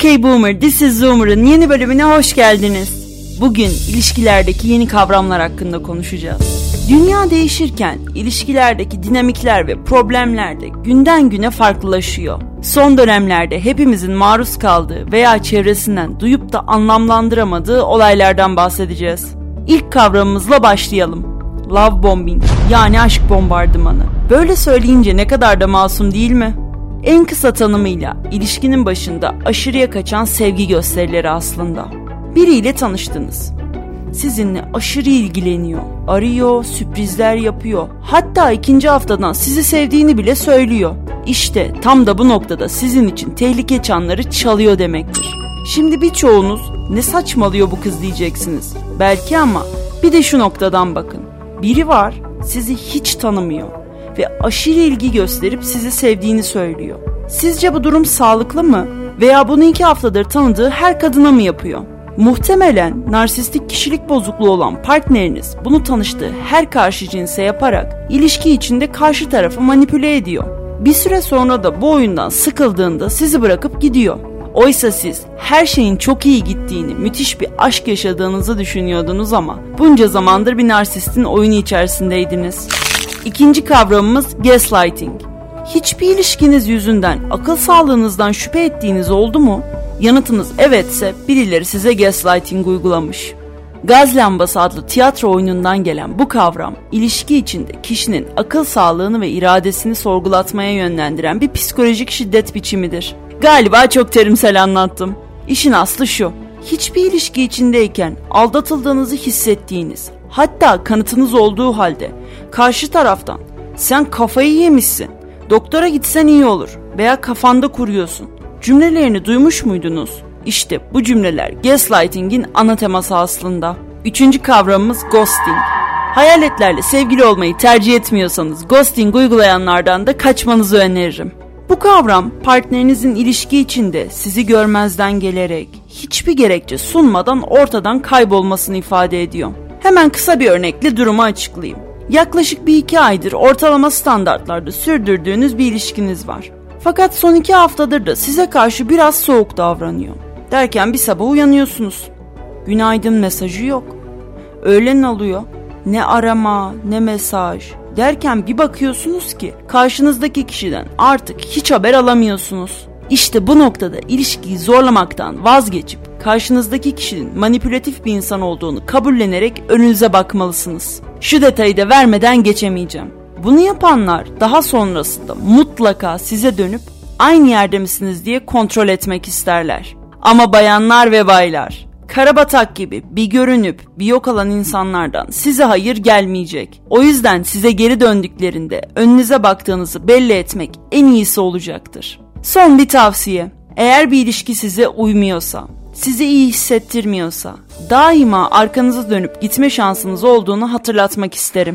Okay Boomer, This is Zoomer'ın yeni bölümüne hoş geldiniz. Bugün ilişkilerdeki yeni kavramlar hakkında konuşacağız. Dünya değişirken ilişkilerdeki dinamikler ve problemler de günden güne farklılaşıyor. Son dönemlerde hepimizin maruz kaldığı veya çevresinden duyup da anlamlandıramadığı olaylardan bahsedeceğiz. İlk kavramımızla başlayalım. Love bombing yani aşk bombardımanı. Böyle söyleyince ne kadar da masum değil mi? En kısa tanımıyla ilişkinin başında aşırıya kaçan sevgi gösterileri aslında. Biriyle tanıştınız. Sizinle aşırı ilgileniyor, arıyor, sürprizler yapıyor. Hatta ikinci haftadan sizi sevdiğini bile söylüyor. İşte tam da bu noktada sizin için tehlike çanları çalıyor demektir. Şimdi birçoğunuz ne saçmalıyor bu kız diyeceksiniz. Belki ama bir de şu noktadan bakın. Biri var sizi hiç tanımıyor ve aşırı ilgi gösterip sizi sevdiğini söylüyor. Sizce bu durum sağlıklı mı? Veya bunu iki haftadır tanıdığı her kadına mı yapıyor? Muhtemelen narsistik kişilik bozukluğu olan partneriniz bunu tanıştığı her karşı cinse yaparak ilişki içinde karşı tarafı manipüle ediyor. Bir süre sonra da bu oyundan sıkıldığında sizi bırakıp gidiyor. Oysa siz her şeyin çok iyi gittiğini, müthiş bir aşk yaşadığınızı düşünüyordunuz ama bunca zamandır bir narsistin oyunu içerisindeydiniz. İkinci kavramımız gaslighting. Hiçbir ilişkiniz yüzünden akıl sağlığınızdan şüphe ettiğiniz oldu mu? Yanıtınız evetse birileri size gaslighting uygulamış. Gaz lambası adlı tiyatro oyunundan gelen bu kavram, ilişki içinde kişinin akıl sağlığını ve iradesini sorgulatmaya yönlendiren bir psikolojik şiddet biçimidir. Galiba çok terimsel anlattım. İşin aslı şu, hiçbir ilişki içindeyken aldatıldığınızı hissettiğiniz, hatta kanıtınız olduğu halde karşı taraftan sen kafayı yemişsin, doktora gitsen iyi olur veya kafanda kuruyorsun cümlelerini duymuş muydunuz? İşte bu cümleler gaslighting'in ana teması aslında. Üçüncü kavramımız ghosting. Hayaletlerle sevgili olmayı tercih etmiyorsanız ghosting uygulayanlardan da kaçmanızı öneririm. Bu kavram partnerinizin ilişki içinde sizi görmezden gelerek hiçbir gerekçe sunmadan ortadan kaybolmasını ifade ediyor. Hemen kısa bir örnekle durumu açıklayayım. Yaklaşık bir iki aydır ortalama standartlarda sürdürdüğünüz bir ilişkiniz var. Fakat son iki haftadır da size karşı biraz soğuk davranıyor. Derken bir sabah uyanıyorsunuz. Günaydın mesajı yok. Öğlen alıyor. Ne arama ne mesaj. Derken bir bakıyorsunuz ki karşınızdaki kişiden artık hiç haber alamıyorsunuz. İşte bu noktada ilişkiyi zorlamaktan vazgeçip karşınızdaki kişinin manipülatif bir insan olduğunu kabullenerek önünüze bakmalısınız. Şu detayı da vermeden geçemeyeceğim. Bunu yapanlar daha sonrasında mutlaka size dönüp aynı yerde misiniz diye kontrol etmek isterler. Ama bayanlar ve baylar, karabatak gibi bir görünüp bir yok alan insanlardan size hayır gelmeyecek. O yüzden size geri döndüklerinde önünüze baktığınızı belli etmek en iyisi olacaktır. Son bir tavsiye. Eğer bir ilişki size uymuyorsa, sizi iyi hissettirmiyorsa, daima arkanızı dönüp gitme şansınız olduğunu hatırlatmak isterim.